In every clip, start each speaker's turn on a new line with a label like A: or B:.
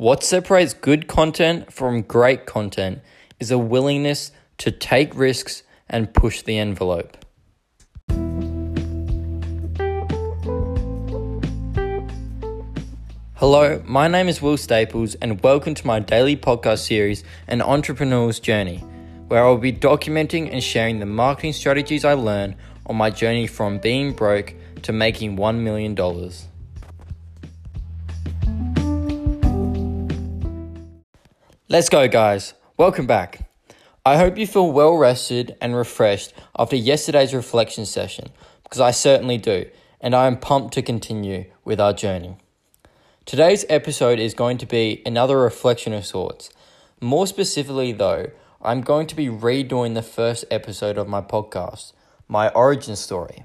A: What separates good content from great content is a willingness to take risks and push the envelope. Hello, my name is Will Staples, and welcome to my daily podcast series, An Entrepreneur's Journey, where I will be documenting and sharing the marketing strategies I learned on my journey from being broke to making $1 million. Let's go, guys. Welcome back. I hope you feel well rested and refreshed after yesterday's reflection session, because I certainly do, and I am pumped to continue with our journey. Today's episode is going to be another reflection of sorts. More specifically, though, I'm going to be redoing the first episode of my podcast, my origin story.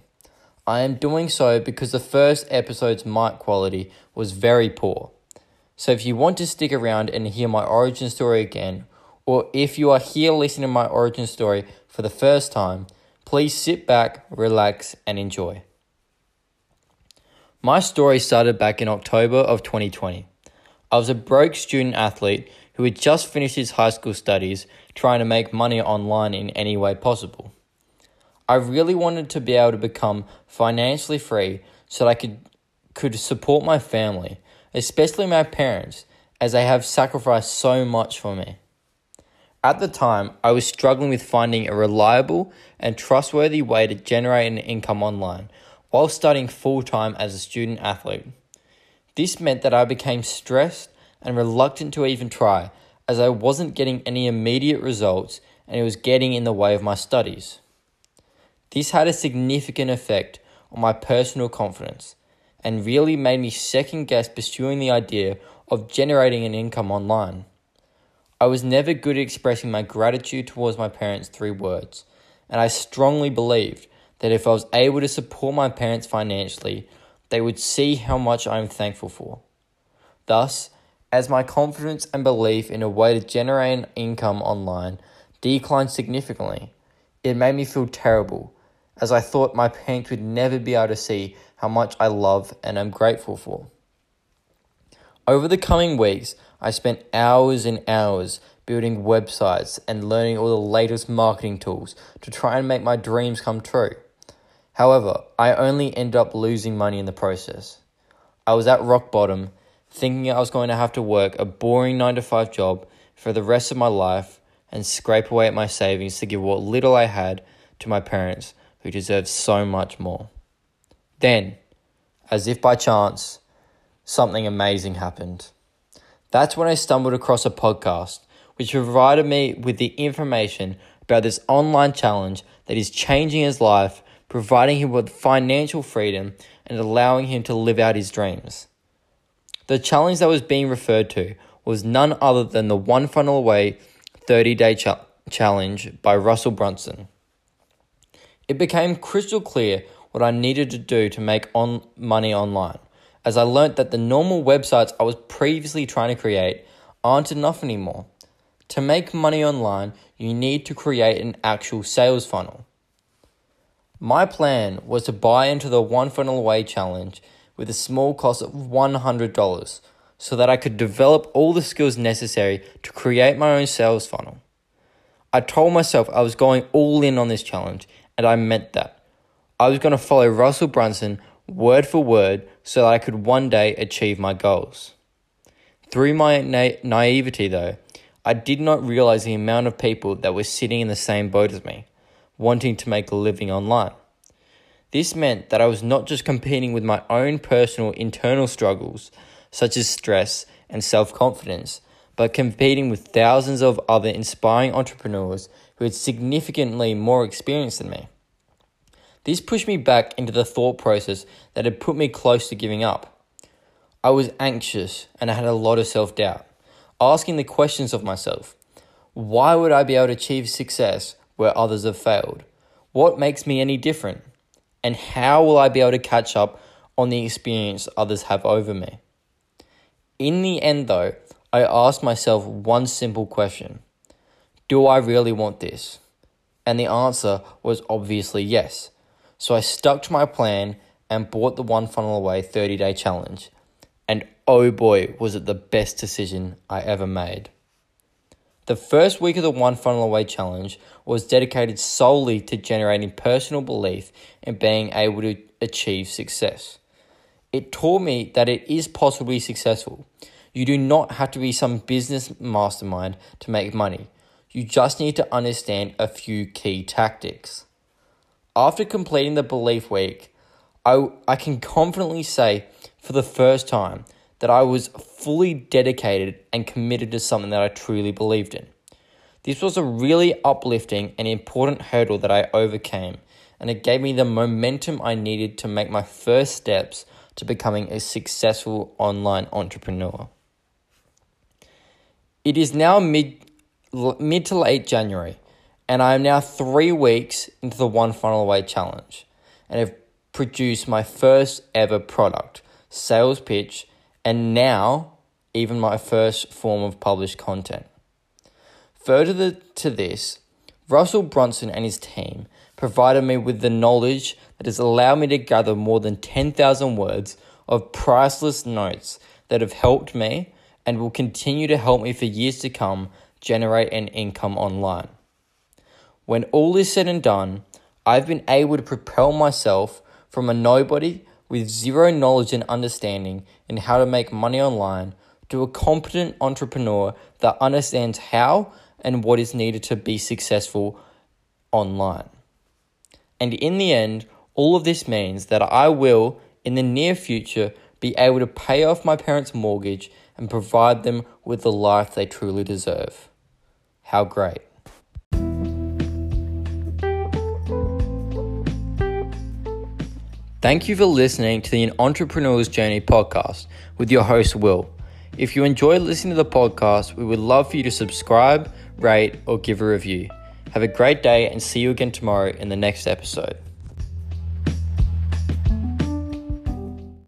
A: I am doing so because the first episode's mic quality was very poor. So if you want to stick around and hear my origin story again, or if you are here listening to my origin story for the first time, please sit back, relax, and enjoy. My story started back in October of 2020. I was a broke student athlete who had just finished his high school studies trying to make money online in any way possible. I really wanted to be able to become financially free so that I could could support my family especially my parents, as they have sacrificed so much for me. At the time, I was struggling with finding a reliable and trustworthy way to generate an income online while studying full time as a student athlete. This meant that I became stressed and reluctant to even try, as I wasn't getting any immediate results and it was getting in the way of my studies. This had a significant effect on my personal confidence and really made me second guess pursuing the idea of generating an income online. I was never good at expressing my gratitude towards my parents through words, and I strongly believed that if I was able to support my parents financially, they would see how much I am thankful for. Thus, as my confidence and belief in a way to generate an income online declined significantly, it made me feel terrible, as I thought my parents would never be able to see how much I love and am grateful for. Over the coming weeks, I spent hours and hours building websites and learning all the latest marketing tools to try and make my dreams come true. However, I only ended up losing money in the process. I was at rock bottom, thinking I was going to have to work a boring 9 to 5 job for the rest of my life and scrape away at my savings to give what little I had to my parents, who deserves so much more. Then, as if by chance, something amazing happened. That's when I stumbled across a podcast which provided me with the information about this online challenge that is changing his life, providing him with financial freedom, and allowing him to live out his dreams. The challenge that was being referred to was none other than the One Funnel Away 30 Day Challenge by Russell Brunson. It became crystal clear what I needed to do to make on money online, as I learnt that the normal websites I was previously trying to create aren't enough anymore. To make money online, you need to create an actual sales funnel. My plan was to buy into the One Funnel Away challenge with a small cost of $100 so that I could develop all the skills necessary to create my own sales funnel. I told myself I was going all in on this challenge, and I meant that. I was going to follow Russell Brunson word for word so that I could one day achieve my goals. Through my na- naivety, though, I did not realize the amount of people that were sitting in the same boat as me, wanting to make a living online. This meant that I was not just competing with my own personal internal struggles, such as stress and self confidence, but competing with thousands of other inspiring entrepreneurs who had significantly more experience than me. This pushed me back into the thought process that had put me close to giving up. I was anxious and I had a lot of self doubt, asking the questions of myself why would I be able to achieve success where others have failed? What makes me any different? And how will I be able to catch up on the experience others have over me? In the end, though, I asked myself one simple question Do I really want this? And the answer was obviously yes. So I stuck to my plan and bought the One Funnel Away 30 day challenge. And oh boy, was it the best decision I ever made. The first week of the One Funnel Away Challenge was dedicated solely to generating personal belief and being able to achieve success. It taught me that it is be successful. You do not have to be some business mastermind to make money. You just need to understand a few key tactics. After completing the belief week, I, I can confidently say for the first time that I was fully dedicated and committed to something that I truly believed in. This was a really uplifting and important hurdle that I overcame, and it gave me the momentum I needed to make my first steps to becoming a successful online entrepreneur. It is now mid, mid to late January, and I am now three weeks into the One Funnel Away challenge and have produced my first ever product, sales pitch, and now even my first form of published content. Further to this, Russell Brunson and his team provided me with the knowledge that has allowed me to gather more than 10,000 words of priceless notes that have helped me and will continue to help me for years to come generate an income online. When all is said and done, I've been able to propel myself from a nobody with zero knowledge and understanding in how to make money online to a competent entrepreneur that understands how and what is needed to be successful online. And in the end, all of this means that I will, in the near future, be able to pay off my parents' mortgage and provide them with the life they truly deserve. How great! Thank you for listening to the Entrepreneur's Journey podcast with your host, Will. If you enjoy listening to the podcast, we would love for you to subscribe, rate, or give a review. Have a great day and see you again tomorrow in the next episode.